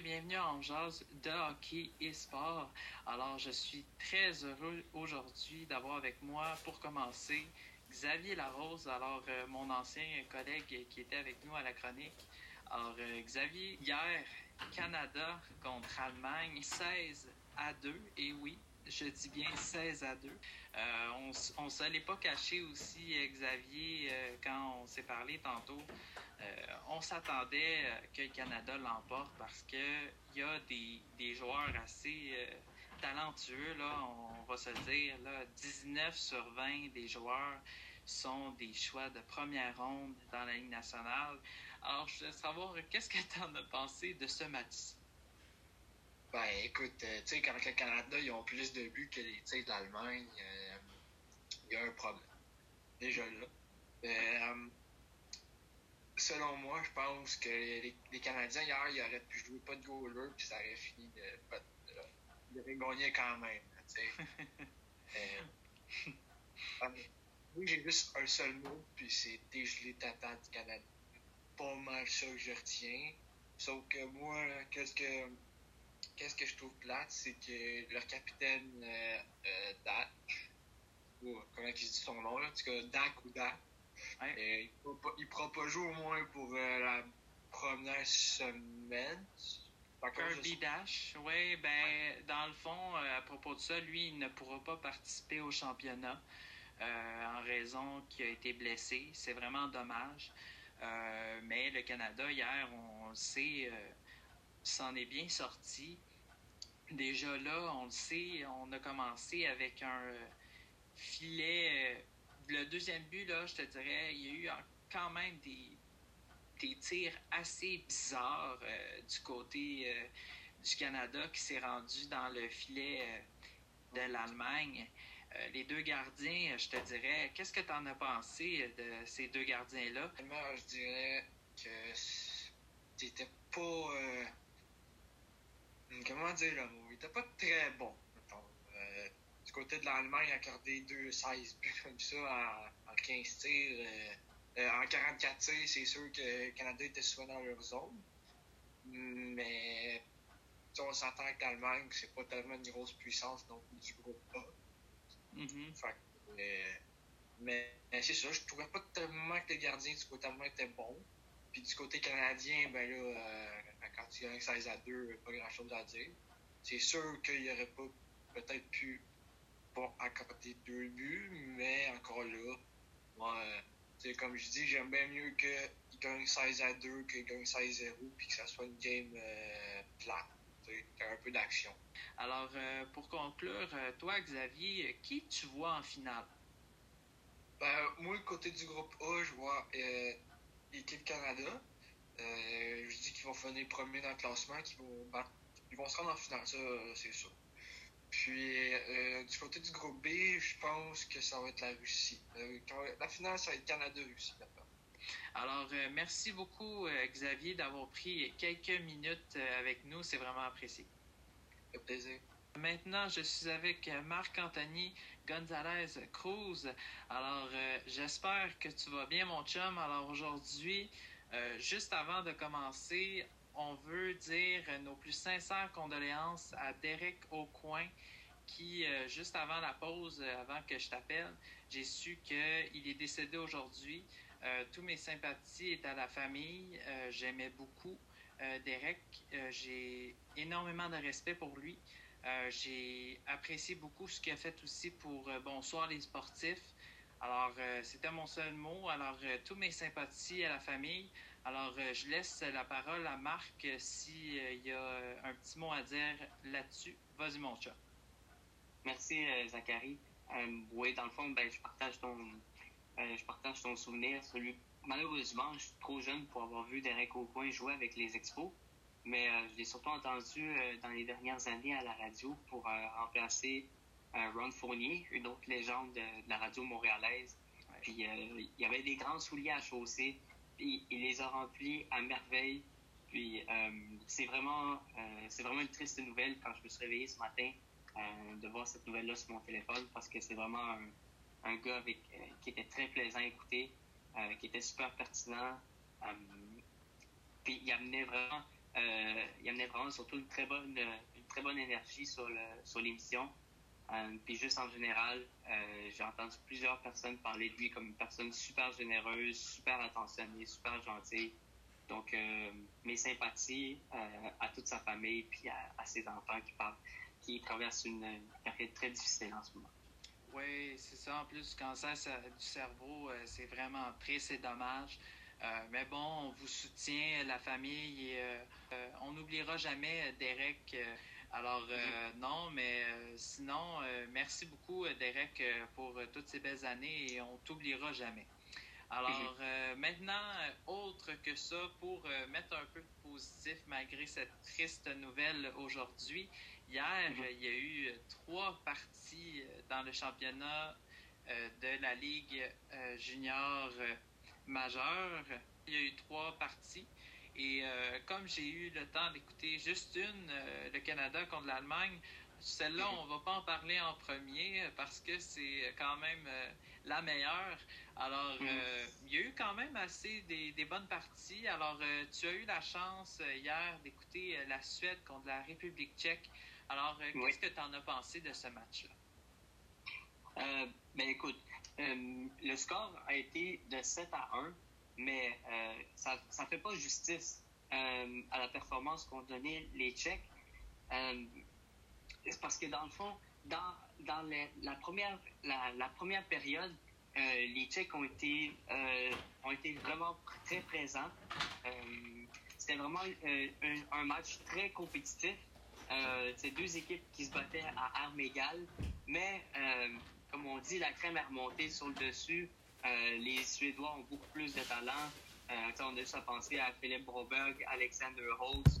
bienvenue en jazz de hockey et sport. Alors, je suis très heureux aujourd'hui d'avoir avec moi, pour commencer, Xavier Larose, alors euh, mon ancien collègue qui était avec nous à la chronique. Alors, euh, Xavier, hier, Canada contre Allemagne, 16 à 2, et oui, je dis bien 16 à 2. Euh, on ne s'allait pas cacher aussi, Xavier, quand on s'est parlé tantôt. On s'attendait que le Canada l'emporte parce qu'il y a des, joueurs assez talentueux, là, on va se dire. Là, 19 sur 20 des joueurs sont des choix de première ronde dans la Ligue nationale. Alors, je voulais savoir, qu'est-ce que tu en as pensé de ce match? Ben, écoute, euh, tu sais, quand le Canada, ils ont plus de buts que les de l'Allemagne, euh, il y a un problème. Déjà là. Euh, selon moi, je pense que les, Canadiens, hier, ils auraient pu jouer pas de goaler, puis ça aurait fini de. Ils auraient gagné quand même, tu sais. Oui, j'ai juste un seul mot, puis c'est dégelé tata du Canada. Pas mal ça que je retiens. Sauf que moi, qu'est-ce que qu'est-ce que je trouve plate, c'est que leur capitaine euh, euh Dak, ou comment il dit son nom là, en tout cas Dak ou Dak, euh, il ne pourra pas jouer au moins pour euh, la première semaine. Kirby Dash, oui, ben, dans le fond, à propos de ça, lui, il ne pourra pas participer au championnat. Euh, en raison qu'il a été blessé. C'est vraiment dommage. Euh, mais le Canada, hier, on le sait, euh, s'en est bien sorti. Déjà là, on le sait, on a commencé avec un filet. Le deuxième but, là, je te dirais, il y a eu quand même des, tirs assez bizarres du côté du Canada qui s'est rendu dans le filet de l'Allemagne. Euh, les deux gardiens, je te dirais, qu'est-ce que tu en as pensé de ces deux gardiens-là? Moi, je dirais que c'était pas. Euh, comment dire le mot? Il pas très bon. Euh, côté de l'Allemagne, accorder deux 16 buts comme ça en, 15 tirs. en 44 tirs, c'est sûr que le Canada était souvent dans leur zone. Mais on s'entend que l'Allemagne, c'est pas tellement une grosse puissance donc du groupe A. Mm-hmm. mais, c'est ça, je trouvais pas tellement que les gardiens du côté allemand étaient bons. Puis du côté canadien, ben là, euh, quand il y a 16 à 2, pas grand chose à dire. C'est sûr qu'il n'y aurait pas peut-être pu bon, accorder deux buts, mais encore là, moi, comme je dis, j'aime bien mieux qu'il gagne 16 à 2 qu'il gagne 16 à 0 puis que ça soit une game euh, plate un peu d'action. Alors, euh, pour conclure, euh, toi, Xavier, qui tu vois en finale? Ben, moi, côté du groupe A, je vois euh, l'équipe Canada. je dis qu'ils vont finir premier dans le classement, qu'ils vont, ils vont se rendre en finale, ça, c'est sûr. Puis, du côté du groupe B, je pense que ça va être la Russie. la finale, ça va être Canada-Russie, alors, euh, merci beaucoup, euh, Xavier, d'avoir pris quelques minutes euh, avec nous. C'est vraiment apprécié. Un plaisir. Maintenant, je suis avec Marc-Anthony Gonzalez Cruz. Alors, j'espère que tu vas bien, mon chum. Alors, aujourd'hui, juste avant de commencer, on veut dire nos plus sincères condoléances à Derek Aucoin, qui, juste avant la pause, avant que je t'appelle, j'ai su qu'il est décédé aujourd'hui. Euh, tous mes sympathies est à la famille. Euh, j'aimais beaucoup euh, Derek. j'ai énormément de respect pour lui. j'ai apprécié beaucoup ce qu'il a fait aussi pour Bonsoir les sportifs. Alors, c'était mon seul mot. Alors, tous mes sympathies à la famille. Alors, je laisse la parole à Marc s'il y a un petit mot à dire là-dessus. Vas-y, mon chat. Merci, Zachary. oui, dans le fond, ben, je partage ton, euh, je partage ton souvenir. Celui... Malheureusement, je suis trop jeune pour avoir vu Derek Aucoin jouer avec les Expos, mais euh, je l'ai surtout entendu euh, dans les dernières années à la radio pour remplacer Ron Fournier, une autre légende de, la radio montréalaise. Puis il y avait des grands souliers à chausser, il les a remplis à merveille. Puis c'est vraiment, c'est vraiment une triste nouvelle quand je me suis réveillé ce matin de voir cette nouvelle-là sur mon téléphone parce que c'est vraiment un, gars avec, euh, qui était très plaisant à écouter, euh, qui était super pertinent. Euh, puis il amenait vraiment il amenait vraiment surtout une très bonne, une très bonne énergie sur, le, sur l'émission. puis juste en général, j'ai entendu plusieurs personnes parler de lui comme une personne super généreuse, super attentionnée, super gentille. Donc, mes sympathies à toute sa famille puis à, ses enfants qui, traversent une période très difficile en ce moment. Oui, c'est ça. En plus, le cancer du cerveau, euh, c'est vraiment triste et dommage. Euh, mais bon, on vous soutient, la famille, et euh, on n'oubliera jamais Derek. Alors, mm-hmm. non, mais sinon, merci beaucoup, Derek, pour toutes ces belles années et on t'oubliera jamais. Alors, mm-hmm. maintenant, autre que ça, pour mettre un peu de positif malgré cette triste nouvelle aujourd'hui, Hier, mhm. il y a eu euh, trois parties euh, dans le championnat euh, de la Ligue junior majeure. Il y a eu trois parties. Et comme j'ai eu le temps d'écouter juste une, le Canada contre l'Allemagne, celle-là, mhm. on va pas en parler en premier parce que c'est quand même la meilleure. Alors, mhm. il y a eu quand même assez des, des bonnes parties. Alors, tu as eu la chance hier d'écouter la Suède contre la République tchèque. Alors, euh, qu'est-ce que tu en as pensé de ce match-là? Euh, ben écoute, euh, le score a été de 7 à 1, mais ça ne fait pas justice à la performance qu'ont donné les Tchèques. c'est parce que dans le fond, dans, dans la, première, la, première période, les Tchèques ont été, ont été vraiment très présents. C'était vraiment un, match très compétitif. Euh, c'est deux équipes qui se battaient à armes égales, mais euh, comme on dit, la crème est remontée sur le dessus. Euh, les Suédois ont beaucoup plus de talent. on a juste à penser à Philippe Broberg, Alexander Holtz,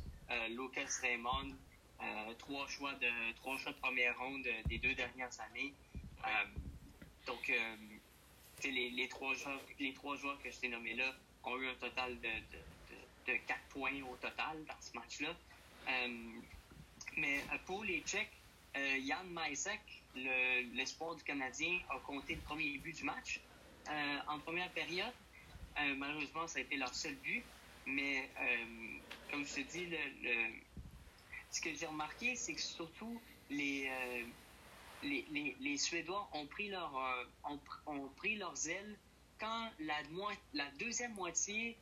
Lucas Raymond, trois choix de trois choix de première ronde des deux dernières années. donc, les, les, trois joueurs, les trois joueurs que je t'ai nommés là ont eu un total de, de, de, 4 points au total dans ce match-là. Mais euh, pour les Tchèques, euh, Jan Majsek, l'espoir du Canadien, a compté le premier but du match euh, en première période. malheureusement, ça a été leur seul but. Mais comme je te dis, ce que j'ai remarqué, c'est que surtout les, Suédois ont pris, leur, ont, pris leurs ailes quand la, la deuxième moitié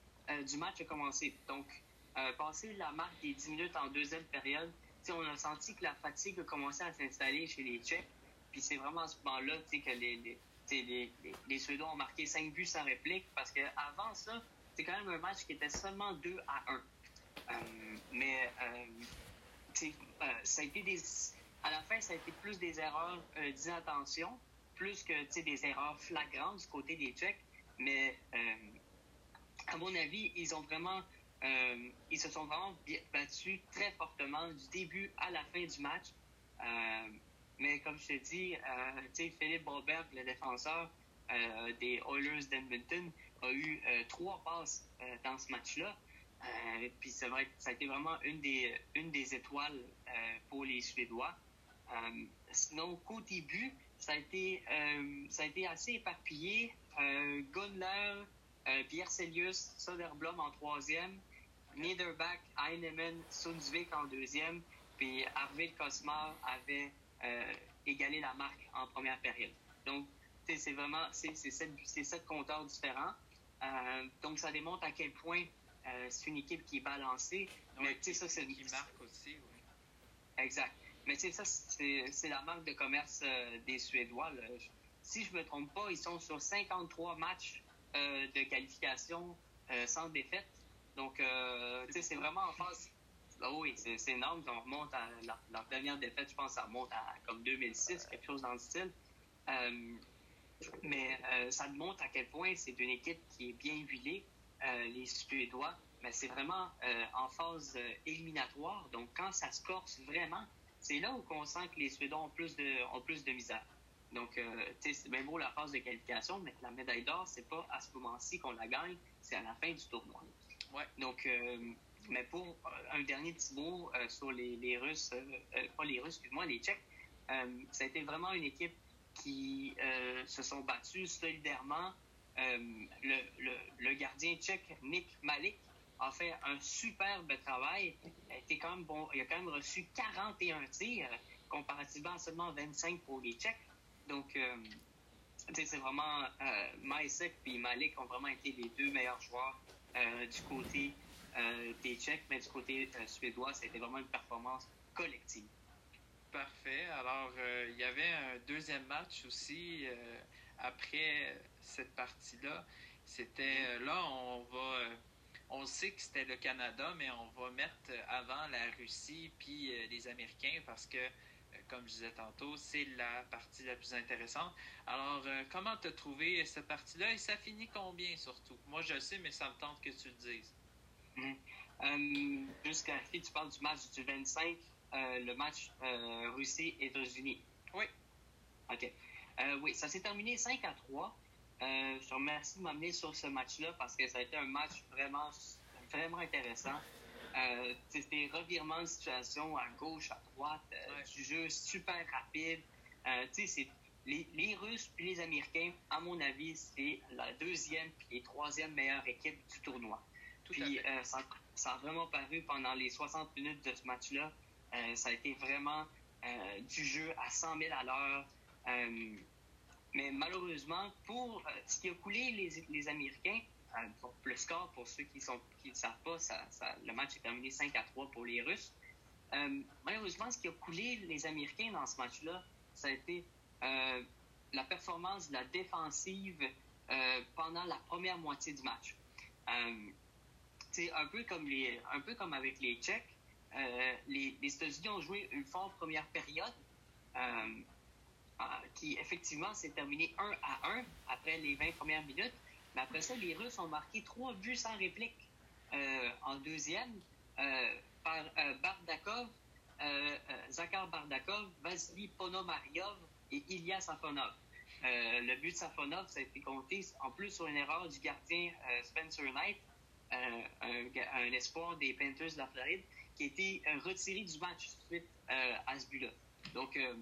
du match a commencé. Donc, passer la marque des 10 minutes en deuxième période, on a senti que la fatigue a commencé à s'installer chez les Tchèques. Puis c'est vraiment à ce moment-là que les, les, Suédois ont marqué 5 buts sans réplique parce qu'avant ça, c'est quand même un match qui était seulement 2 à 1. Euh, mais euh, euh, ça a été des, à la fin, ça a été plus des erreurs d'inattention, plus que des erreurs flagrantes du côté des Tchèques. Mais à mon avis, ils ont vraiment euh, ils se sont vraiment battus très fortement du début à la fin du match. Euh, mais comme je te dis, euh, Philippe Bobert, le défenseur des Oilers d'Edmonton, a eu trois passes dans ce match-là. puis ça, ça a été vraiment une des, une des étoiles pour les Suédois. sinon, qu'au début, ça a été, ça a été assez éparpillé. Gunler, Pierre Celius, Soderblom en troisième, Niederbach, Heinemann, Sundsvik en deuxième, puis Arvid Kosmar avait euh, égalé la marque en première période. Donc, c'est vraiment, c'est sept, compteurs différents. Euh, donc, ça démontre à quel point euh, c'est une équipe qui est balancée. mais tu sais, ça, c'est... Qui marque aussi, oui. Exact. Mais tu sais, ça, c'est la marque de commerce des Suédois. Si je me trompe pas, ils sont sur 53 matchs de qualification sans défaite. Donc, tu sais, c'est vraiment en phase. Ah oui, c'est énorme. On remonte à la, dernière défaite, je pense, ça remonte à comme 2006, quelque chose dans le style. Euh, mais euh, ça montre à quel point c'est une équipe qui est bien huilée, les Suédois. Mais c'est vraiment en phase éliminatoire. Donc, quand ça se corse vraiment, c'est là où on sent que les Suédois ont plus de, ont plus de misère. Donc, c'est bien beau la phase de qualification, mais la médaille d'or, c'est pas à ce moment-ci qu'on la gagne, c'est à la fin du tournoi. Ouais. Donc, euh, mais pour euh, un dernier petit mot euh, sur les, les Russes, pas les Russes, excuse-moi, les Tchèques, ça a été vraiment une équipe qui se sont battus solidairement. Le, le, le, gardien tchèque Nick Malik a fait un superbe travail. Il, a quand même bon, il a quand même reçu 41 tirs, comparativement à seulement 25 pour les Tchèques. Donc, c'est vraiment euh, Maïsek et Malik ont vraiment été les deux meilleurs joueurs du côté des Tchèques, mais du côté suédois, c'était vraiment une performance collective. Parfait. Alors, euh, il y avait un deuxième match aussi euh, après cette partie-là. C'était euh, là, on va. on sait que c'était le Canada, mais on va mettre avant la Russie puis les Américains parce que, comme je disais tantôt, c'est la partie la plus intéressante. Alors, comment tu as trouvé cette partie-là? Et ça finit combien surtout? Moi, je sais, mais ça me tente que tu le dises. Mmh. Jusqu'à tu parles du match du 25 euh, le match euh, Russie-États-Unis. Oui. OK. Euh, oui, ça s'est terminé 5 à 3. je te remercie de m'amener sur ce match-là parce que ça a été un match vraiment, vraiment intéressant. C'était revirement de situation à gauche, à droite, du jeu super rapide. Les, les, Russes et les Américains, à mon avis, c'est la deuxième et troisième meilleure équipe du tournoi. Puis ça, ça, a vraiment paru pendant les 60 minutes de ce match-là. Euh, ça a été vraiment euh, du jeu à 100 000 à l'heure. Euh, mais malheureusement, pour ce qui a coulé les, les Américains, pour le score, pour ceux qui ne qui savent pas, ça, le match est terminé 5 à 3 pour les Russes. malheureusement, ce qui a coulé les Américains dans ce match-là, ça a été la performance de la défensive pendant la première moitié du match. C'est un peu comme les, un peu comme avec les Tchèques. Euh, les, États-Unis ont joué une forte première période euh, euh, qui, effectivement, s'est terminée 1 à 1 après les 20 premières minutes. Mais après ça, les Russes ont marqué trois buts sans réplique en deuxième par Bardakov, Zakhar Bardakov, Vasily Ponomaryov et Ilya Safonov. le but de Safonov, ça a été compté en plus sur une erreur du gardien Spencer Knight, un, espoir des Panthers de la Floride, qui a été euh, retiré du match suite euh, à ce but-là. Donc, euh,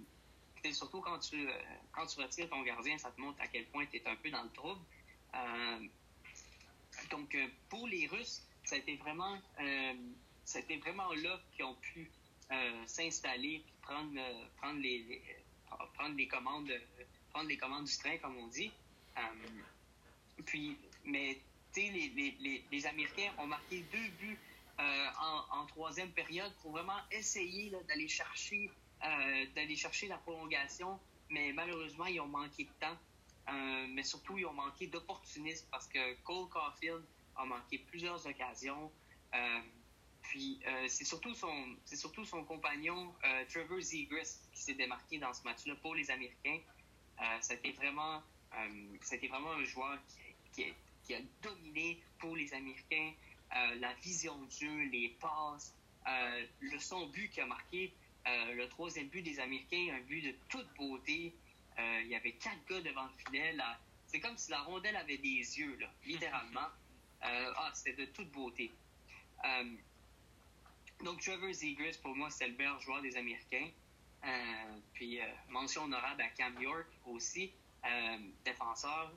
surtout quand tu, quand tu retires ton gardien, ça te montre à quel point tu es un peu dans le trouble. donc, pour les Russes, ça a été vraiment, ça a été vraiment là qu'ils ont pu s'installer et prendre, prendre, les, prendre, les commandes, prendre les commandes du train, comme on dit. puis, mais les, Américains ont marqué deux buts euh, en, troisième période pour vraiment essayer d'aller chercher, euh, d'aller chercher la prolongation. Mais malheureusement, ils ont manqué de temps. Euh, mais surtout, ils ont manqué d'opportunisme parce que Cole Caulfield a manqué plusieurs occasions. puis c'est surtout son c'est surtout son compagnon Trevor Zegras qui s'est démarqué dans ce match-là pour les Américains. été vraiment vraiment un joueur qui, qui a dominé pour les Américains. Euh, la vision de jeu, les passes, euh, le son but qui a marqué euh, le troisième but des Américains, un but de toute beauté. il y avait quatre gars devant le filet. C'est comme si la rondelle avait des yeux, là, littéralement. ah, c'était de toute beauté. donc, Trevor Zegers, pour moi, c'est le meilleur joueur des Américains. puis, mention honorable à Cam York aussi, défenseur.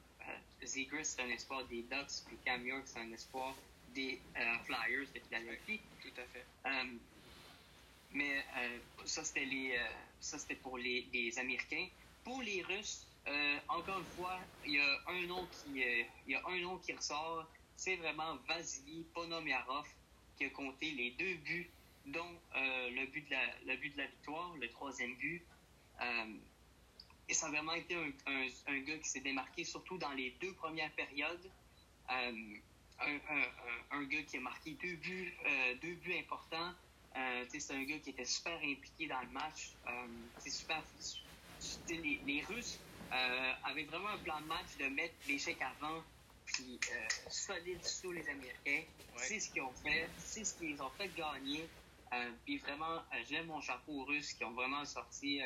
Zegers, c'est un espoir des Ducks, puis Cam York, c'est un espoir des euh, Flyers de Philadelphie. tout à fait. Euh, mais euh, ça, c'était les, ça, c'était pour les, les, Américains. Pour les Russes, encore une fois, il y a un nom qui, il y a un nom qui ressort. C'est vraiment Vasily Ponomyarov qui a compté les deux buts, dont le, but de la, le but de la victoire, le troisième but. Et ça a vraiment été un, un, un gars qui s'est démarqué, surtout dans les deux premières périodes un, gars qui a marqué deux buts, euh, deux buts importants. Euh, c'est un gars qui était super impliqué dans le match. Euh, c'est super. Les, les, Russes avaient vraiment un plan de match de mettre l'échec avant, puis solide sous les Américains. C'est ce qu'ils ont fait. C'est ce qu'ils ont fait gagner. puis vraiment, j'aime mon chapeau aux Russes qui ont vraiment sorti,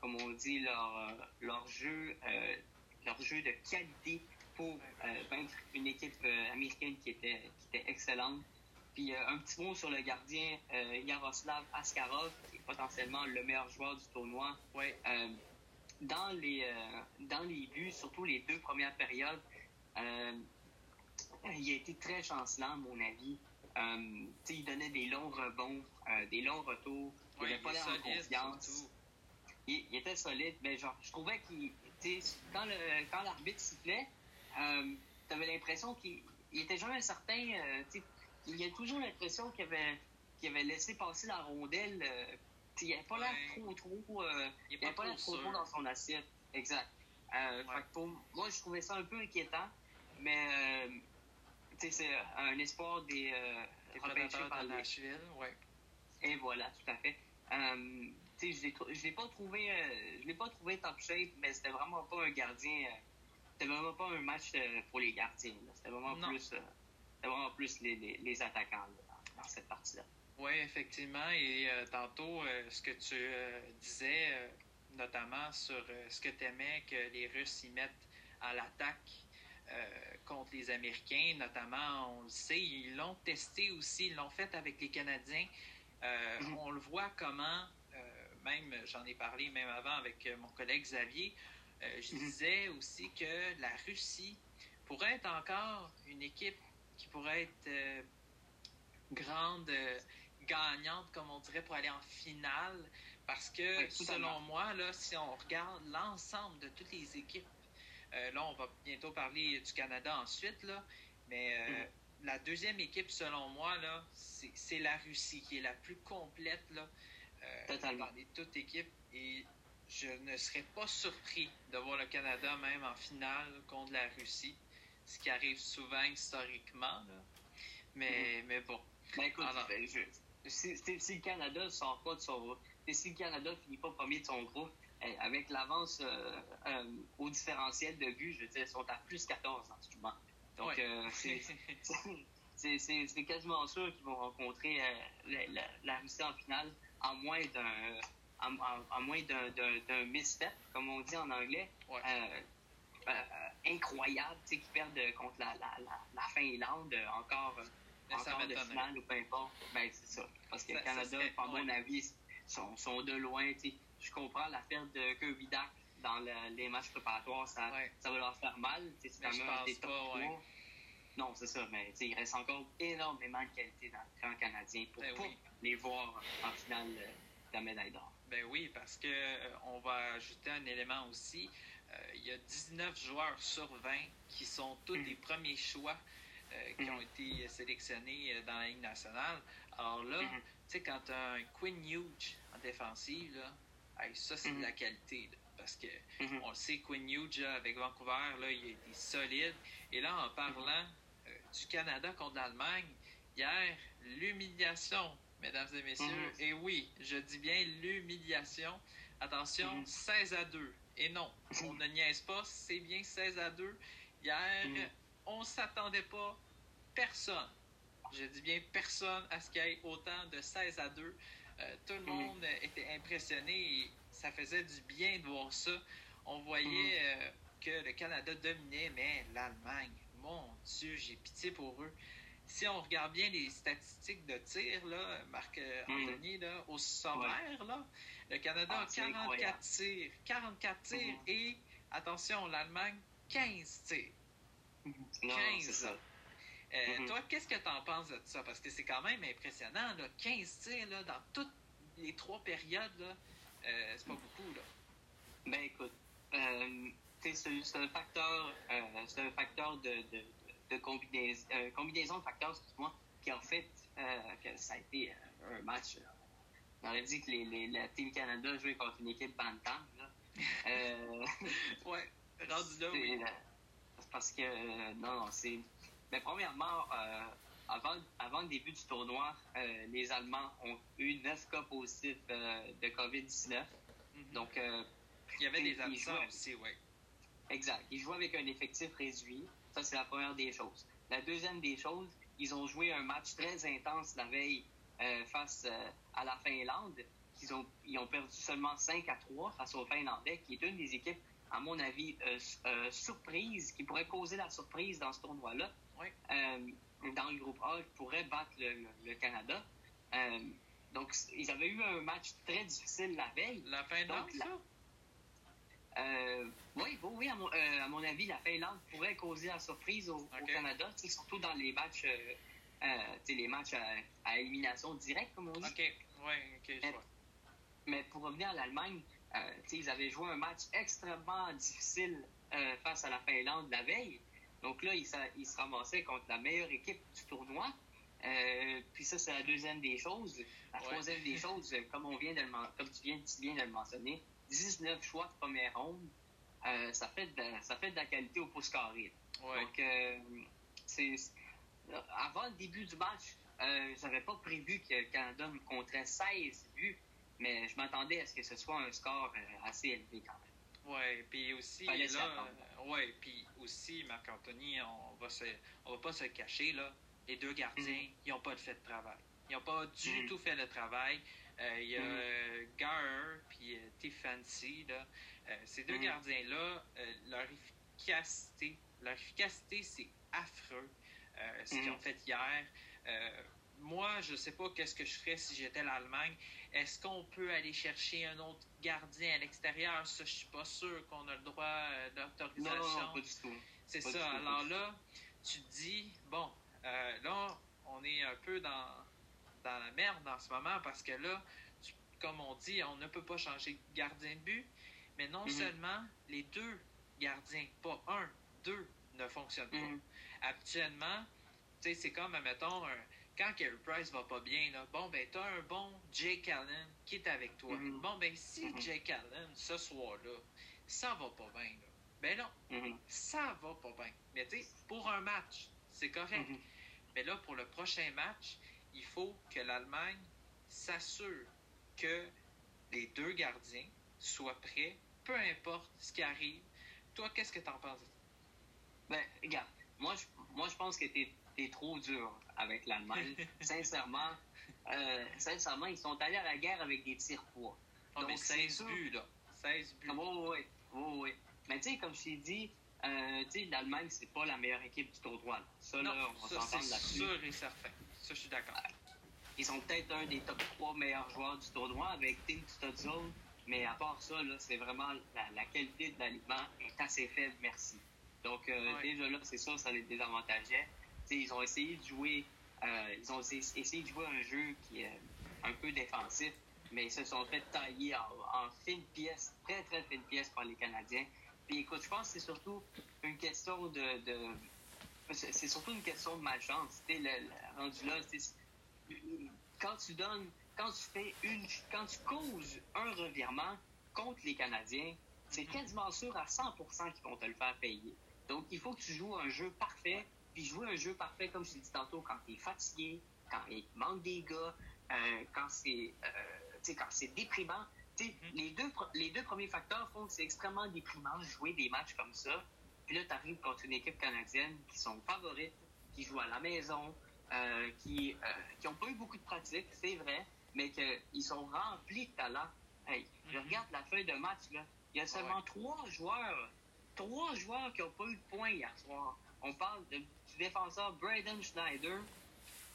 comme on dit, leur, leur jeu, leur jeu de qualité pour euh, vaincre une équipe euh, américaine qui était, qui était excellente. Puis euh, un petit mot sur le gardien Yaroslav Askarov, qui est potentiellement le meilleur joueur du tournoi. Ouais. dans, les, dans les buts, surtout les deux premières périodes, il a été très chancelant, à mon avis. Euh, il donnait des longs rebonds, euh, des longs retours. Il Ouais, n'avait pas il l'air en confiance. Il, il était solide, mais genre, je trouvais qu'il. Quand le- quand l'arbitre sifflait, euh, tu avais l'impression qu'il il était jamais certain. euh, il y a toujours l'impression qu'il avait, qu'il avait laissé passer la rondelle. euh, il n'avait pas l'air Ouais. trop, trop. euh, Il n'avait pas l'air trop, trop dans son assiette. Exact. Euh, Ouais. fait que pour moi, je trouvais ça un peu inquiétant, mais euh, c'est un espoir des, par Nashville, ouais. et voilà, tout à fait. Tu sais, je l'ai pas trouvé, euh, je l'ai pas trouvé top shape, mais c'était vraiment pas un gardien. euh, c'était vraiment pas un match euh, pour les gardiens. C'était vraiment Non. plus, euh, vraiment plus les, les, les attaquants là, dans, dans cette partie-là. Oui, effectivement. Et tantôt, ce que tu disais, notamment sur ce que tu aimais que les Russes y mettent à l'attaque contre les Américains, notamment, on le sait, ils l'ont testé aussi, ils l'ont fait avec les Canadiens. Mhm. On le voit comment, même j'en ai parlé même avant avec euh, mon collègue Xavier, euh, je Mhm. disais aussi que la Russie pourrait être encore une équipe qui pourrait être euh, grande, euh, gagnante, comme on dirait, pour aller en finale. Parce que, Oui, selon moi, là, si on regarde l'ensemble de toutes les équipes, euh, là, on va bientôt parler du Canada ensuite, là, mais euh, Mhm. la deuxième équipe, selon moi, là, c'est c'est la Russie qui est la plus complète là, Totalement. parmi toutes équipes. Et je ne serais pas surpris de voir le Canada même en finale contre la Russie, ce qui arrive souvent historiquement. là. Mais, mais bon, Ben écoute, Alors- ben, je- si, si- le Canada ne sort pas de son si le Canada finit pas premier de son groupe, eh, avec l'avance euh, euh, au différentiel de but, je veux dire, ils sont à plus 14 en ce moment. Donc, Ouais. euh, c'est- quasiment sûr qu'ils vont rencontrer la, la- la Russie en finale, à moins d'un à, à- à moins d'un- d'un d'un misstep, comme on dit en anglais. Ouais. Euh, euh, incroyable, tu sais, qu'ils perdent contre la, la, la, la Finlande, euh, encore, euh, Mais encore de finale ou peu importe. Ben, c'est ça. Parce que le Canada, à mon avis, sont, sont de loin. tu sais. Je comprends la perte de Kirby dans le- les matchs préparatoires, ça, Ouais. ça va leur faire mal. tu sais, C'est quand même des top pas, ouais. Non, c'est ça, mais il reste encore énormément de qualité dans le camp canadien pour Ben oui. les voir en finale de la médaille d'or. Ben oui, parce que euh, on va ajouter un élément aussi. Euh, il y a 19 joueurs sur 20 qui sont tous des premiers choix euh, qui Mhm. ont été sélectionnés euh, dans la Ligue nationale. Alors là, Mhm. tu sais, quand tu as un Quinn Hughes en défensive, là, hey, ça, c'est de la qualité. là, parce que on le sait, Quinn Hughes, avec Vancouver, là, il a été solide. Et là, en parlant du Canada contre l'Allemagne, hier, l'humiliation, mesdames et messieurs. Mhm. Et oui, je dis bien l'humiliation. Attention, Mhm. 16 à 2. Et non, on ne niaise pas, c'est bien 16 à 2. Hier, Mhm. on s'attendait pas, personne, je dis bien personne, à ce qu'il y ait autant de 16 à 2. Euh, tout le Mhm. monde était impressionné et ça faisait du bien de voir ça. On voyait euh, que le Canada dominait, mais l'Allemagne, mon Dieu, j'ai pitié pour eux. Si on regarde bien les statistiques de tir, là, Marc euh, Mhm. Anthony, là, au sommaire, là, le Canada Ah, a c'est 44 incroyable. tirs. 44 tirs Mhm. et, attention, l'Allemagne, 15 tirs. Non, 15. c'est ça. Euh, Mhm. Toi, qu'est-ce que tu en penses de ça? Parce que c'est quand même impressionnant, là, 15 tirs là, dans toutes les trois périodes, là, euh, c'est pas beaucoup. Là. Ben écoute, euh, c'est un facteur, euh, c'est un facteur de, de, de combinaison, euh, combinaison de facteurs, excuse-moi, qui a fait euh, que ça a été euh, un match. euh, on aurait dit que les, les, la Team Canada jouait contre une équipe Bantam. Euh, Ouais, rendu là, oui. euh, parce que, euh, non, non, c'est. Mais premièrement, euh, avant, avant le début du tournoi, euh, les Allemands ont eu 9 cas positifs euh, de COVID-19. Mhm. Donc, euh, Il y avait des absents aussi, oui. Exact. Ils jouent avec un effectif réduit. Ça, c'est la première des choses. La deuxième des choses, ils ont joué un match très intense la veille euh, face euh, à la Finlande. Ils ont, ils ont perdu seulement 5 à 3 face aux Finlandais, qui est une des équipes, à mon avis, euh, surprise, qui pourrait causer la surprise dans ce tournoi-là. Euh, dans le groupe A, qui pourrait battre le, le- Canada. Donc, ils avaient eu un match très difficile la veille. La Finlande, Donc, la- ça? Euh, oui, oui, oui, à mon, euh, à mon avis, la Finlande pourrait causer la surprise au. Canada, surtout dans les matchs, euh, les matchs à, élimination directe, comme on dit. OK, ouais, OK, je vois. Mais pour revenir à l'Allemagne, ils avaient joué un match extrêmement difficile face à la Finlande la veille. Donc là, ils, se ramassaient contre la meilleure équipe du tournoi. puis ça, c'est la deuxième des choses. La troisième des choses, comme, on vient de comme tu, viens, tu viens de le mentionner, 19 choix de première ronde, euh, ça, fait de, ça fait de la qualité au pouce carré. Donc, euh, c'est, avant le début du match, euh, j'avais pas prévu que le Canada me compterait 16 buts, mais je m'attendais à ce que ce soit un score euh, assez élevé quand même. Oui, puis aussi, là, ouais, puis aussi, Marc-Anthony, on va on va pas se cacher, là, les deux gardiens, mm-hmm. ils n'ont pas fait de travail. Ils n'ont pas du mm-hmm. tout fait le travail. Il y a mm Gar puis Tifancy, là. Euh, ces deux mm. gardiens-là, euh, leur efficacité, leur efficacité, c'est affreux. Euh, ce qu'ils mm. ont fait hier. moi, je ne sais pas qu'est-ce que je ferais si j'étais l'Allemagne. Est-ce qu'on peut aller chercher un autre gardien à l'extérieur? Ça, je suis pas sûr qu'on a le droit d'autorisation. Non, pas du tout. C'est ça. Alors là, tu te dis, bon, là, on est un peu dans, dans la merde en ce moment parce que là, comme on dit, on ne peut pas changer gardien de but. Mais non mhm. seulement les deux gardiens, pas un, deux, ne fonctionnent pas. Mhm. Actuellement, c'est comme, mettons, quand Carey Price va pas bien, là, bon, ben, t'as un bon Jake Allen qui est avec toi. Mhm. Bon, ben, si Jake Allen, ce soir-là, ça va pas bien, là, ben non, ça va pas bien. Mais tu sais, pour un match, c'est correct. Mais là, pour le prochain match, il faut que l'Allemagne s'assure que les deux gardiens soient prêts peu importe ce qui arrive. Toi, qu'est-ce que tu en penses? Ben, regarde, moi, je, moi, je pense que tu es, trop dur avec l'Allemagne. sincèrement, euh, sincèrement, ils sont allés à la guerre avec des tirs poids. Ah, Donc, 16 buts, là. 16 buts. oui, oui, oui. Mais tu sais, comme je t'ai dit, euh, l'Allemagne, c'est pas la meilleure équipe du tournoi. Ça, là, on va s'entendre là-dessus. sûr et certain. Ça, je suis d'accord. Ils sont peut-être un des top 3 meilleurs joueurs du tournoi avec Tim Studzone, mais à part ça, c'est vraiment la, qualité de l'aliment est assez faible, merci. Donc euh, déjà là, c'est ça, ça les désavantageait. ils ont essayé de jouer, euh, ils ont essayé de jouer un jeu qui est un peu défensif, mais ils se sont fait tailler en, fine pièce, très très fine pièce par les Canadiens. Puis écoute, je pense que c'est surtout une question de, c'est surtout une question de malchance. Tu rendu là, quand tu donnes quand tu fais une, quand tu causes un revirement contre les Canadiens, c'est mhm. quasiment sûr à 100% qu'ils vont te le faire payer. Donc, il faut que tu joues un jeu parfait. Puis jouer un jeu parfait, comme je l'ai dit tantôt, quand tu es fatigué, quand il manque des gars, euh, quand c'est euh, quand c'est déprimant. Mhm. les, deux, les deux premiers facteurs font que c'est extrêmement déprimant de jouer des matchs comme ça. Puis là, tu arrives contre une équipe canadienne qui sont favorites, qui jouent à la maison, euh, qui n'ont pas eu beaucoup de pratique, c'est vrai, mais qu'ils sont remplis de talent. Hey, je mhm. regarde la feuille de match, là. Il y a seulement trois joueurs, trois joueurs qui n'ont pas eu de points hier soir. On parle du défenseur Braden Schneider,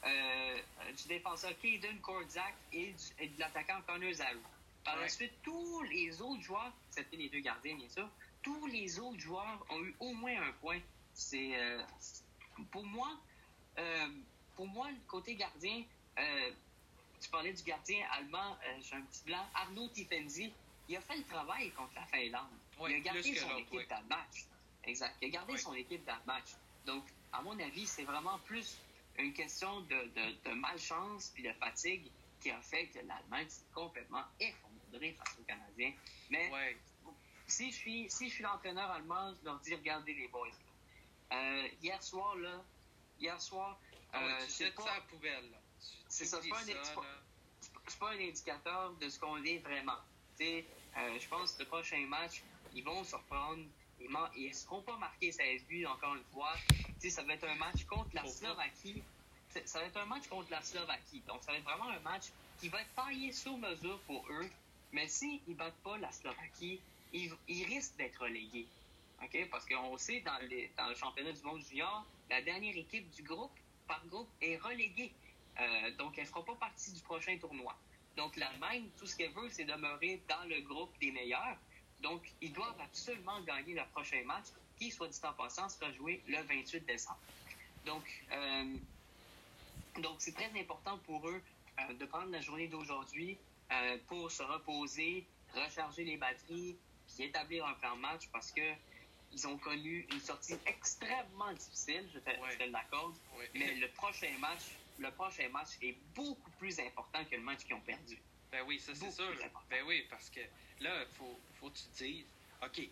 euh, du défenseur Kaden Kordzak et, de l'attaquant Connor Zaru. Par la suite, tous les autres joueurs, c'était les deux gardiens bien sûr, tous les autres joueurs ont eu au moins un point. C'est euh, pour moi, euh, pour moi le côté gardien, tu parlais du gardien allemand, euh, j'ai un petit blanc, Arnaud Tifenzi. Il a fait le travail contre la Finlande. il a gardé son équipe dans le match. Exact. Il a gardé son équipe dans le match. Donc, à mon avis, c'est vraiment plus une question de, malchance et de fatigue qui a fait que l'Allemagne s'est complètement effondrée face aux Canadiens. Mais si je suis, si je suis l'entraîneur allemand, je leur dis regardez les boys. Euh, hier soir, là, hier soir, ah euh, tu pas... ça à la poubelle. Là? C'est ça, c'est pas, un indicateur de ce qu'on est vraiment. Euh, je pense que le prochain match, ils vont se reprendre. Ils ne seront pas marqués 16 buts encore une fois. ça va être un match contre la Slovaquie. Ça va être un match contre la Slovaquie. Donc, ça va être vraiment un match qui va être taillé sur mesure pour eux. Mais s'ils ne battent pas la Slovaquie, ils, risquent d'être relégués. Parce qu'on sait, dans, dans le championnat du monde junior, la dernière équipe du groupe, par groupe, est reléguée. Euh, donc, elle ne fera pas partie du prochain tournoi. Donc, l'Allemagne, tout ce qu'elle veut, c'est demeurer dans le groupe des meilleurs. Donc, ils doivent absolument gagner le prochain match, qui, soit dit en passant, sera joué le 28 décembre. Donc, euh, Donc, c'est très important pour eux euh, de prendre la journée d'aujourd'hui pour se reposer, recharger les batteries, établir un plan de match parce que ils ont connu une sortie extrêmement difficile, je te, Ouais. l'accorde. Ouais. Mais le prochain match, le prochain match est beaucoup plus important que le match qu'ils ont perdu. Ben oui, ça c'est sûr. Ben oui, parce que là, il faut, faut que tu te dises, OK,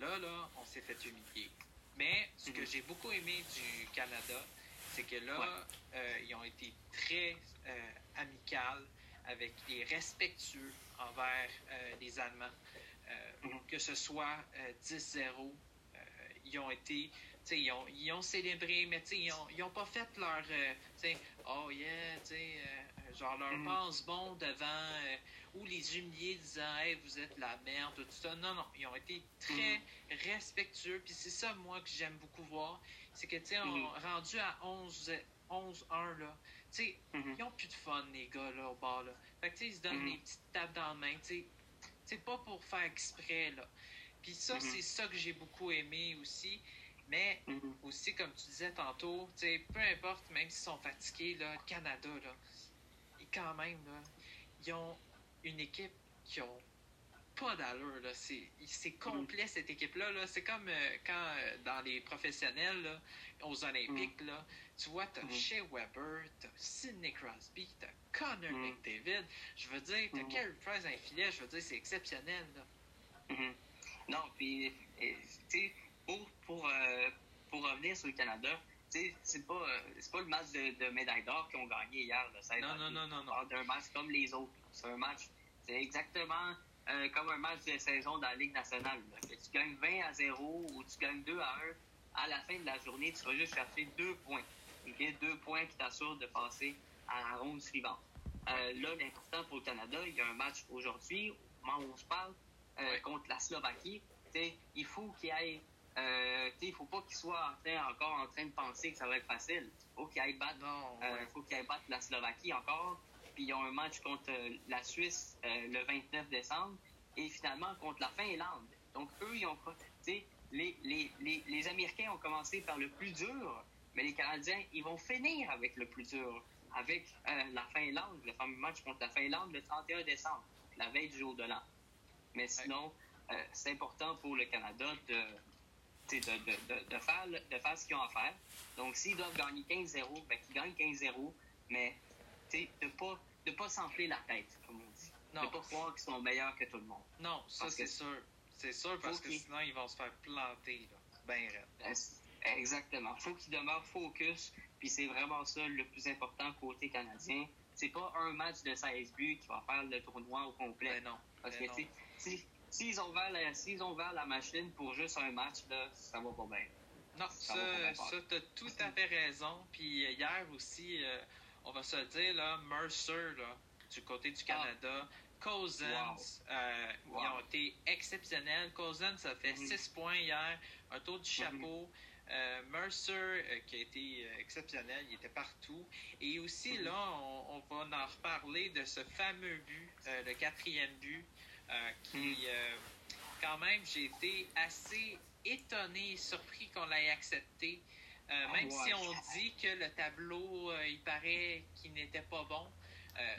là, là, on s'est fait humilier. Mais ce que Mhm. j'ai beaucoup aimé du Canada, c'est que là, Ouais. euh, ils ont été très euh, amicales avec et respectueux envers euh, les Allemands. Euh, Mhm. Que ce soit euh, 10-0, euh, ils ont été, tu sais, ils ont, ils ont célébré, mais tu sais, ils ont, ils ont pas fait leur, euh, tu sais, oh yeah, tu sais, euh, genre leur Mhm. passe-bon devant, euh, ou les humilier disant, hey, vous êtes la merde, tout ça. Non, non, ils ont été très respectueux, puis c'est ça, moi, que j'aime beaucoup voir. C'est que, tu sais, Mhm. rendu à 11 11-1, là, tu sais, Mhm. ils ont plus de fun, les gars, là, au bar, là. Fait que, tu sais, ils se donnent Mhm. des petites tapes dans la main, tu sais. C'est pas pour faire exprès, là. Puis ça, Mhm. c'est ça que j'ai beaucoup aimé aussi. Mais Mhm. aussi, comme tu disais tantôt, tu sais, peu importe, même s'ils sont fatigués, là, le Canada, là, et quand même, là, ils ont une équipe qui ont pas d'allure. C'est, c'est complet, cette équipe-là, là. C'est comme euh, quand, euh, dans les professionnels, là, aux Olympiques, là, tu vois, t'as Mhm. Shea Weber, t'as Sidney Crosby, t'as Connor Mhm. McDavid. Je veux dire, t'as Mhm. Carey Price un filet, je veux dire, c'est exceptionnel, là. Mhm. Non, puis, tu sais, pour, pour, euh, pour revenir sur le Canada, tu sais, c'est pas, euh, c'est pas le match de, de médaille d'or qu'ils ont gagné hier. Là, ça Non, non, non, non, On non. d'un match comme les autres. C'est un match, c'est exactement euh, comme un match de saison dans la Ligue nationale. là. Que tu gagnes 20 à 0 ou tu gagnes 2 à 1, à la fin de la journée, tu vas juste chercher deux points. ok? Deux points qui t'assurent de passer à la ronde suivante. Euh, là, l'important pour le Canada, il y a un match aujourd'hui, au moment où on se parle, euh, contre la Slovaquie. T'sais, il faut qu'il aille. Euh, il faut pas qu'il soit en train- encore en train de penser que ça va être facile. Il faut qu'il aille battre Non, euh, ouais. faut qu'il aille battre la Slovaquie encore. Puis ils ont un match contre euh, la Suisse le 29 décembre et finalement contre la Finlande. Donc eux, ils ont Les, les, les, les Américains ont commencé par le plus dur, mais les Canadiens, ils vont finir avec le plus dur, avec euh, la Finlande, le fameux match contre la Finlande le 31 décembre, la veille du jour de l'an. Mais sinon, euh, c'est important pour le Canada de, de, de, de, de faire, de faire ce qu'ils ont à faire. Donc, s'ils doivent gagner 15-0, ben, qu'ils gagnent 15-0, mais de ne pas, de pas s'enfler la tête, comme on dit. Non. De ne pas croire qu'ils sont meilleurs que tout le monde. Non, ça c'est sûr. C'est sûr parce que sinon ils vont se faire planter, là. Ben c'est- Exactement. faut qu'ils demeurent focus, puis c'est vraiment ça le plus important côté canadien. C'est pas un match de 16 buts qui va faire le tournoi au complet. Ben non. Parce ben que, tu si- s'ils ont, ouvert la- s'ils ont ouvert la machine pour juste un match, là, ça va pas bien. Non, Ça ça, t'as tout à fait raison. Puis euh, hier aussi, euh, on va se le dire, là, Mercer, là, du côté du Canada, Cousins, euh, ils Wow. ont été exceptionnels. Cousins a fait Mhm. 6 points hier, un tour du chapeau. Euh, Mercer, euh, qui a été euh, exceptionnel, il était partout. Et aussi, Mhm. là, on, on va en reparler de ce fameux but, le quatrième but, qui, Mhm. quand même, j'ai été assez étonné et surpris qu'on l'ait accepté. Ah, même si on dit que le tableau, il paraît qu'il n'était pas bon,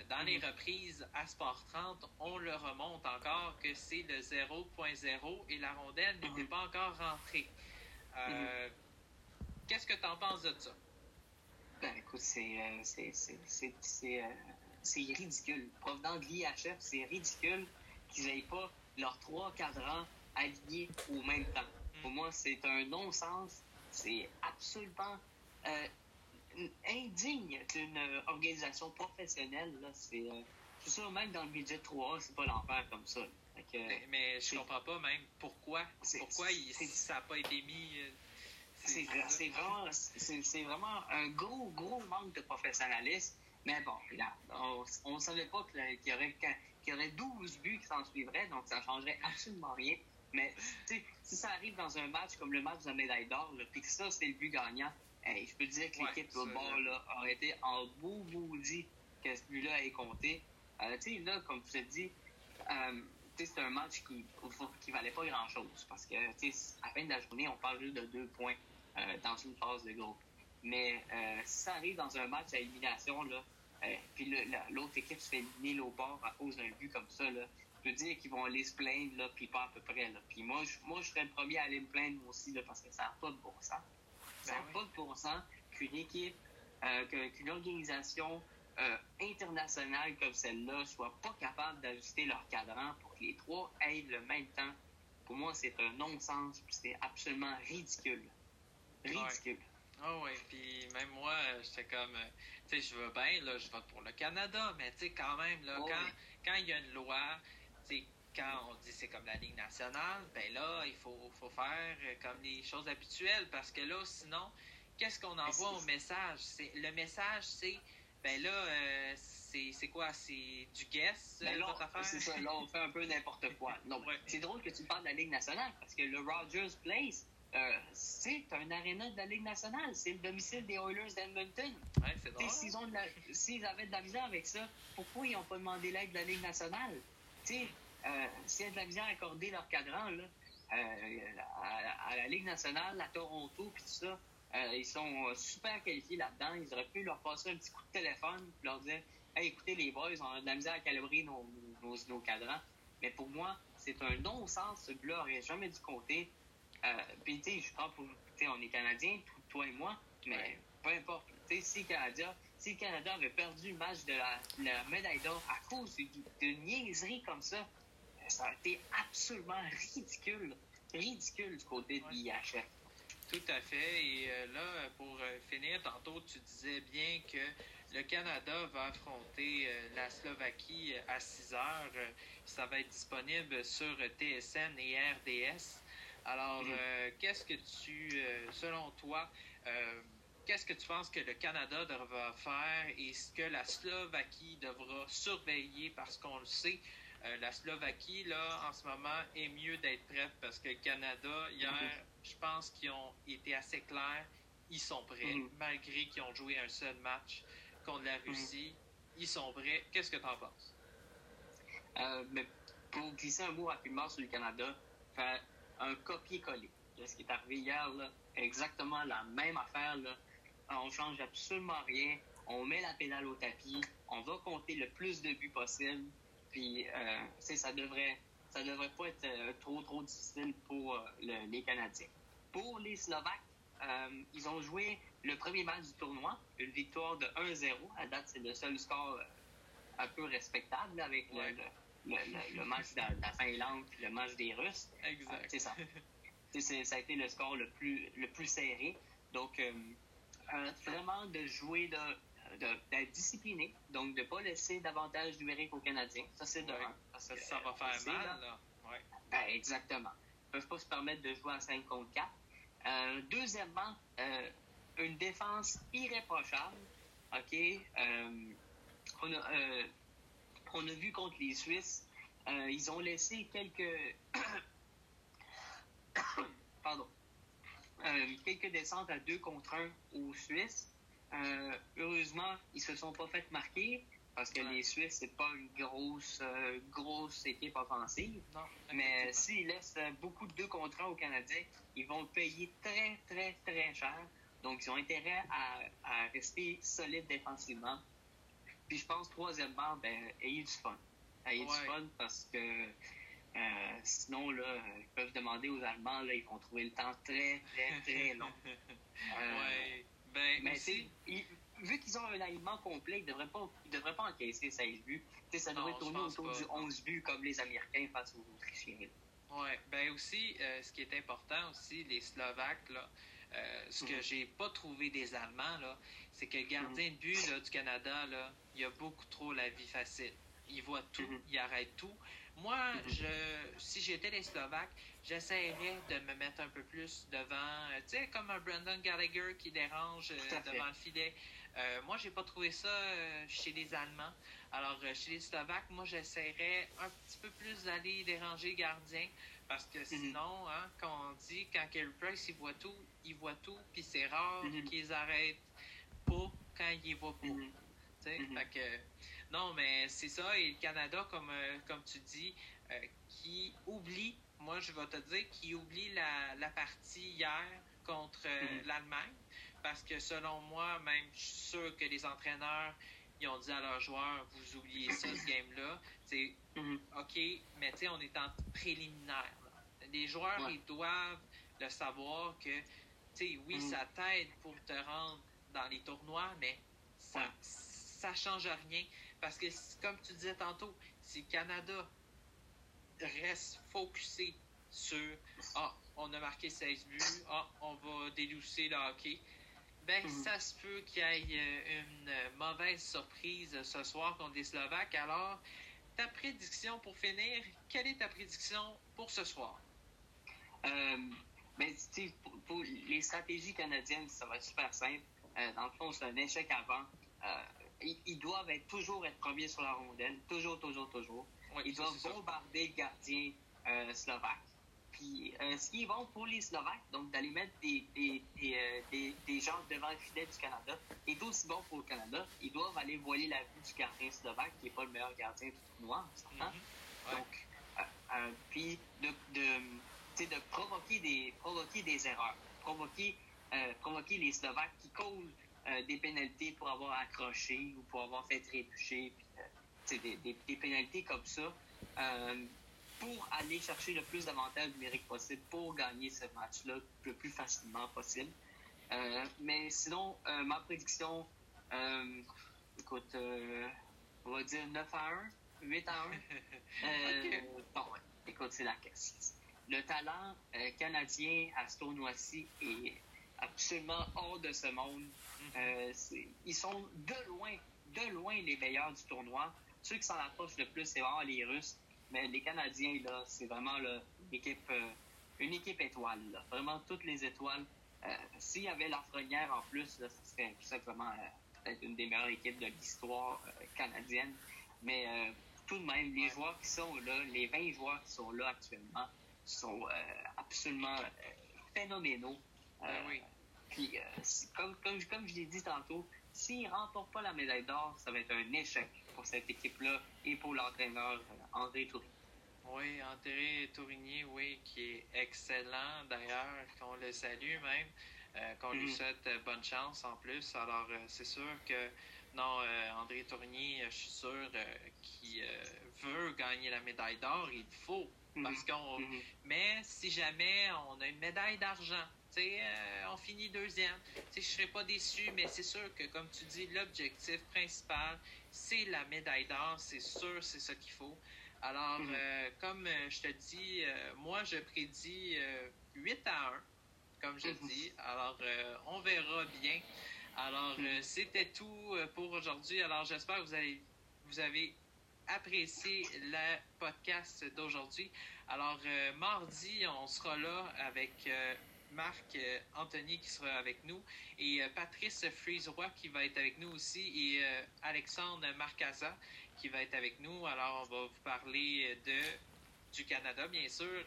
dans les Mhm. reprises à Sport 30, on le remonte encore que c'est le 0.0 et la rondelle n'était pas encore rentrée. Euh, Qu'est-ce que tu en penses de ça? Ben, écoute, c'est euh, c'est- c'est- c'est- euh, ridicule. Provenant de l'IHF, c'est ridicule qu'ils n'aient pas leurs trois cadrans alignés au même temps. Pour moi, c'est un non-sens. C'est absolument euh, indigne d'une organisation professionnelle. là. C'est euh, c'est sûr, même dans le budget 3A, c'est pas l'enfer comme ça. Mais, je c'est- comprends pas même pourquoi. C'est- Pourquoi il- c'est- ça n'a pas été mis. euh, C'est vra- c'est vraiment, c'est c'est vraiment un gros, gros manque de professionnalisme. Mais bon, regarde, on ne savait pas qu'il y, aurait, qu'il y aurait 12 buts qui s'en suivraient, donc ça ne changerait absolument rien. Mais si ça arrive dans un match comme le match de la médaille d'or, là, puis que ça, c'était le but gagnant, hey, je peux te dire que Ouais, l'équipe au bord là, aurait été en bout bout dit que ce but-là ait compté. Euh, tu sais, là, comme tu te dis, euh, c'est un match qui qui valait pas grand-chose parce que tu sais, à la fin de la journée, on parle juste de deux points euh, dans une phase de groupe. Mais si ça arrive dans un match à élimination, là, puis l'autre équipe se fait éliminer au bord à cause d'un but comme ça, là, je veux dire qu'ils vont aller se plaindre, là, puis pas à peu près. Là. Puis moi, je, moi, je serais le premier à aller me plaindre moi aussi, là, parce que ça n'a pas de bon sens. Ça n'a ben pas de bon sens qu'une équipe, qu'une organisation euh, internationales comme celle-là soient pas capables d'ajuster leur cadran pour les trois aient le même temps, pour moi, c'est un non-sens, c'est absolument ridicule. Ridicule. Ah oui, puis même moi, j'étais comme, euh, tu sais, je veux bien, là, je vote pour le Canada, mais tu sais, quand même, là, oh quand, quand il y a une loi, tu sais, quand on dit c'est comme la Ligue nationale, ben là, il faut, faut faire comme les choses habituelles, parce que là, sinon, qu'est-ce qu'on envoie au message? Le message, c'est ben là, euh, c'est quoi? C'est du guess, ben là, C'est ça, là, on fait un peu n'importe quoi. Non, c'est drôle que tu parles de la Ligue nationale, parce que le Rogers Place, euh, c'est un aréna de la Ligue nationale. C'est le domicile des Oilers d'Edmonton. Ouais. S'ils avaient de la misère avec ça, pourquoi ils n'ont pas demandé l'aide de la Ligue nationale? Sais, euh, s'ils ont de la misère à accorder leur cadran, là, à, à, la Ligue nationale, à Toronto, puis tout ça, euh, ils sont super qualifiés là-dedans. Ils auraient pu leur passer un petit coup de téléphone et leur dire hey, écoutez, les boys, on a de la misère à calibrer nos, nos, cadrans. Mais pour moi, c'est un non-sens. Ce but-là n'aurait jamais dû compter. Euh, puis, tu sais, je crois pour. on est Canadiens, toi et moi, mais peu importe. Tu sais, si, si le Canada avait perdu le match de la, médaille d'or à cause d'une niaiserie comme ça, ça aurait été absolument ridicule. Ridicule du côté de l'IHF. Tout à fait. Et euh, là, pour euh, finir, tantôt, tu disais bien que le Canada va affronter euh, la Slovaquie à 6 heures. ça va être disponible sur TSN et RDS. Alors, qu'est-ce que tu, selon toi, qu'est-ce que tu penses que le Canada devra faire et ce que la Slovaquie devra surveiller? Parce qu'on le sait, la Slovaquie, là, en ce moment, est mieux d'être prête parce que le Canada, hier, mhm je pense qu'ils ont été assez clairs. Ils sont prêts, mm. malgré qu'ils ont joué un seul match contre la mm. Russie. Ils sont prêts. Qu'est-ce que tu en penses? Euh, mais pour glisser un mot rapidement sur le Canada, faire un copier-coller de ce qui est arrivé hier, exactement la même affaire. Là. On change absolument rien. On met la pédale au tapis. On va compter le plus de buts possible. Puis, euh, ça devrait ça ne devrait pas être euh, trop, trop difficile pour euh, les Canadiens. Pour les Slovaques, euh, ils ont joué le premier match du tournoi, une victoire de 1-0. À date, c'est le seul score un peu respectable avec le, match de la, Finlande et le match des Russes. Exact. c'est ça. ça a été le score le plus, le plus serré. Donc, vraiment de jouer de d'être discipliné, donc de ne pas laisser davantage numérique aux Canadiens. Ça, c'est de Ça, ça, va faire mal, là. Ben, exactement. Ils ne peuvent pas se permettre de jouer à 5 contre 4. Euh, deuxièmement, euh, une défense irréprochable. OK? Euh, on, a, on a vu contre les Suisses, ils ont laissé quelques. Pardon. quelques descentes à 2 contre 1 aux Suisses. Euh, heureusement, ils se sont pas fait marquer parce que les Suisses, c'est pas une grosse, euh, grosse équipe offensive. mais s'ils laissent beaucoup de deux contrats aux Canadiens, ils vont payer très, très, très cher. Donc, ils ont intérêt à, rester solides défensivement. Puis, je pense, troisièmement, ben, ayez du fun. Ayez du fun parce que euh, sinon, là, ils peuvent demander aux Allemands, là, ils vont trouver le temps très, très, très long. Ben, mais c'est, vu qu'ils ont un alignement complet, ils ne devraient pas, devraient pas encaisser 16 buts. ça devrait tourner autour du 11 buts comme les Américains face aux Autrichiens. Oui, ben aussi, euh, ce qui est important aussi, les Slovaques, là, euh, ce que mhm. j'ai pas trouvé des Allemands, là, c'est que le gardien de but là, du Canada, là, il a beaucoup trop la vie facile. Il voit tout, mhm. il arrête tout. Moi, mhm. je, si j'étais les Slovaques, j'essaierais de me mettre un peu plus devant, euh, tu sais, comme un Brandon Gallagher qui dérange euh, devant le filet. Euh, moi, j'ai pas trouvé ça chez les Allemands. Alors, chez les Slovaques, moi, j'essaierais un petit peu plus d'aller déranger le gardien. Parce que mhm. sinon, hein, quand on dit, quand Kerry Price, il voit tout, il voit tout, puis c'est rare mhm. qu'ils arrêtent pas quand il voit pas. Fait que, non, mais c'est ça. Et le Canada, comme, comme tu dis, qui oublie moi, je vais te dire qu'il oublie la, partie hier contre euh, mhm. l'Allemagne parce que selon moi, même je suis sûr que les entraîneurs ils ont dit à leurs joueurs vous oubliez ça, ce game-là. C'est Mhm. OK, mais tu sais, on est en préliminaire. là. Les joueurs, Ouais. ils doivent le savoir que, tu sais, oui, Mhm. ça t'aide pour te rendre dans les tournois, mais ça, Ouais. ça change rien. Parce que, comme tu disais tantôt, si le Canada reste focusé sur Ah, on a marqué 16 buts, ah, on va délousser le hockey, ben, Mhm. ça se peut qu'il y ait euh, une euh, mauvaise surprise ce soir contre les Slovaques. Alors, ta prédiction pour finir, quelle est ta prédiction pour ce soir? Euh, ben, tu sais, pour, pour les stratégies canadiennes, ça va être super simple. Euh, dans le fond, c'est un échec avant. Euh, ils, ils doivent être, toujours être premiers sur la rondelle. Toujours, toujours, toujours. Oui, Ils doivent bombarder le gardien euh, slovaque. Puis, euh, ce qui est bon pour les Slovaques, donc d'aller mettre des, des, des, euh, des- des gens devant le filet du Canada, est aussi bon pour le Canada. Ils doivent aller voiler la vue du gardien slovaque, qui n'est pas le meilleur gardien du tournoi, s'entend. Mhm. Ouais. Donc, euh, puis de, de, de provoquer des, provoquer des erreurs, provoquer, provoquer les Slovaques qui causent euh, des pénalités pour avoir accroché ou pour avoir fait trébucher, puis, euh, des, des, des pénalités comme ça, euh, pour aller chercher le plus d'avantages numériques possible pour gagner ce match-là le plus facilement possible. Mais sinon, ma prédiction, écoute, on va dire 9 à 1, 8 à 1. Euh, Bon, ouais. écoute, c'est la question. Le talent euh, canadien à ce tournoi-ci est absolument hors de ce monde. Euh, c'est- ils sont de loin, de loin les meilleurs du tournoi. Ceux qui s'en approchent le plus, c'est vraiment les Russes. Mais les Canadiens, là, c'est vraiment là, une, équipe, euh, une équipe étoile. là. Vraiment toutes les étoiles. Euh, S'il y avait Lafrenière en plus, là, ce serait tout simplement euh, peut-être une des meilleures équipes de l'histoire euh, canadienne. Mais euh, tout de même, les joueurs qui sont là, les 20 joueurs qui sont là actuellement, sont euh, absolument euh, phénoménaux. Ben Euh, oui. Puis, euh, comme, comme, comme je l'ai dit tantôt, s'ils ne remportent pas la médaille d'or, ça va être un échec pour cette équipe-là et pour l'entraîneur euh, André Touré. Oui, André Tourigny, oui, qui est excellent d'ailleurs, qu'on le salue même, euh, qu'on lui Mhm. souhaite bonne chance en plus. Alors, euh, c'est sûr que, non, euh, André Tourigny, je suis sûr qu'il veut gagner la médaille d'or, il faut. Parce qu'on. Mhm. Mais si jamais on a une médaille d'argent, euh, on finit deuxième, je serais pas déçu, mais c'est sûr que, comme tu dis, l'objectif principal, c'est la médaille d'or, c'est sûr, c'est ça qu'il faut. Alors, Mhm. euh, comme euh, je te dis, euh, moi, je prédis euh, 8 à 1, comme je Mhm. dis. Alors, on verra bien. Alors, Mhm. euh, c'était tout pour aujourd'hui. Alors, j'espère que vous avez, vous avez apprécié le podcast d'aujourd'hui. Alors, euh, mardi, on sera là avec euh, Marc euh, Anthony qui sera avec nous et euh, Patrice Friseroy qui va être avec nous aussi et euh, Alexandre Marcaza qui va être avec nous. Alors, on va vous parler de du Canada, bien sûr.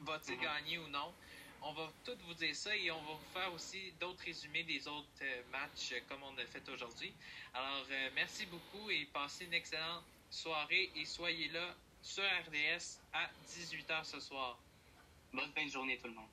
Va-t-il Mhm. gagner ou non? On va tout vous dire ça et on va vous faire aussi d'autres résumés des autres matchs comme on a fait aujourd'hui. Alors, merci beaucoup et passez une excellente soirée et soyez là sur RDS à 18h ce soir. Bonne fin de journée tout le monde.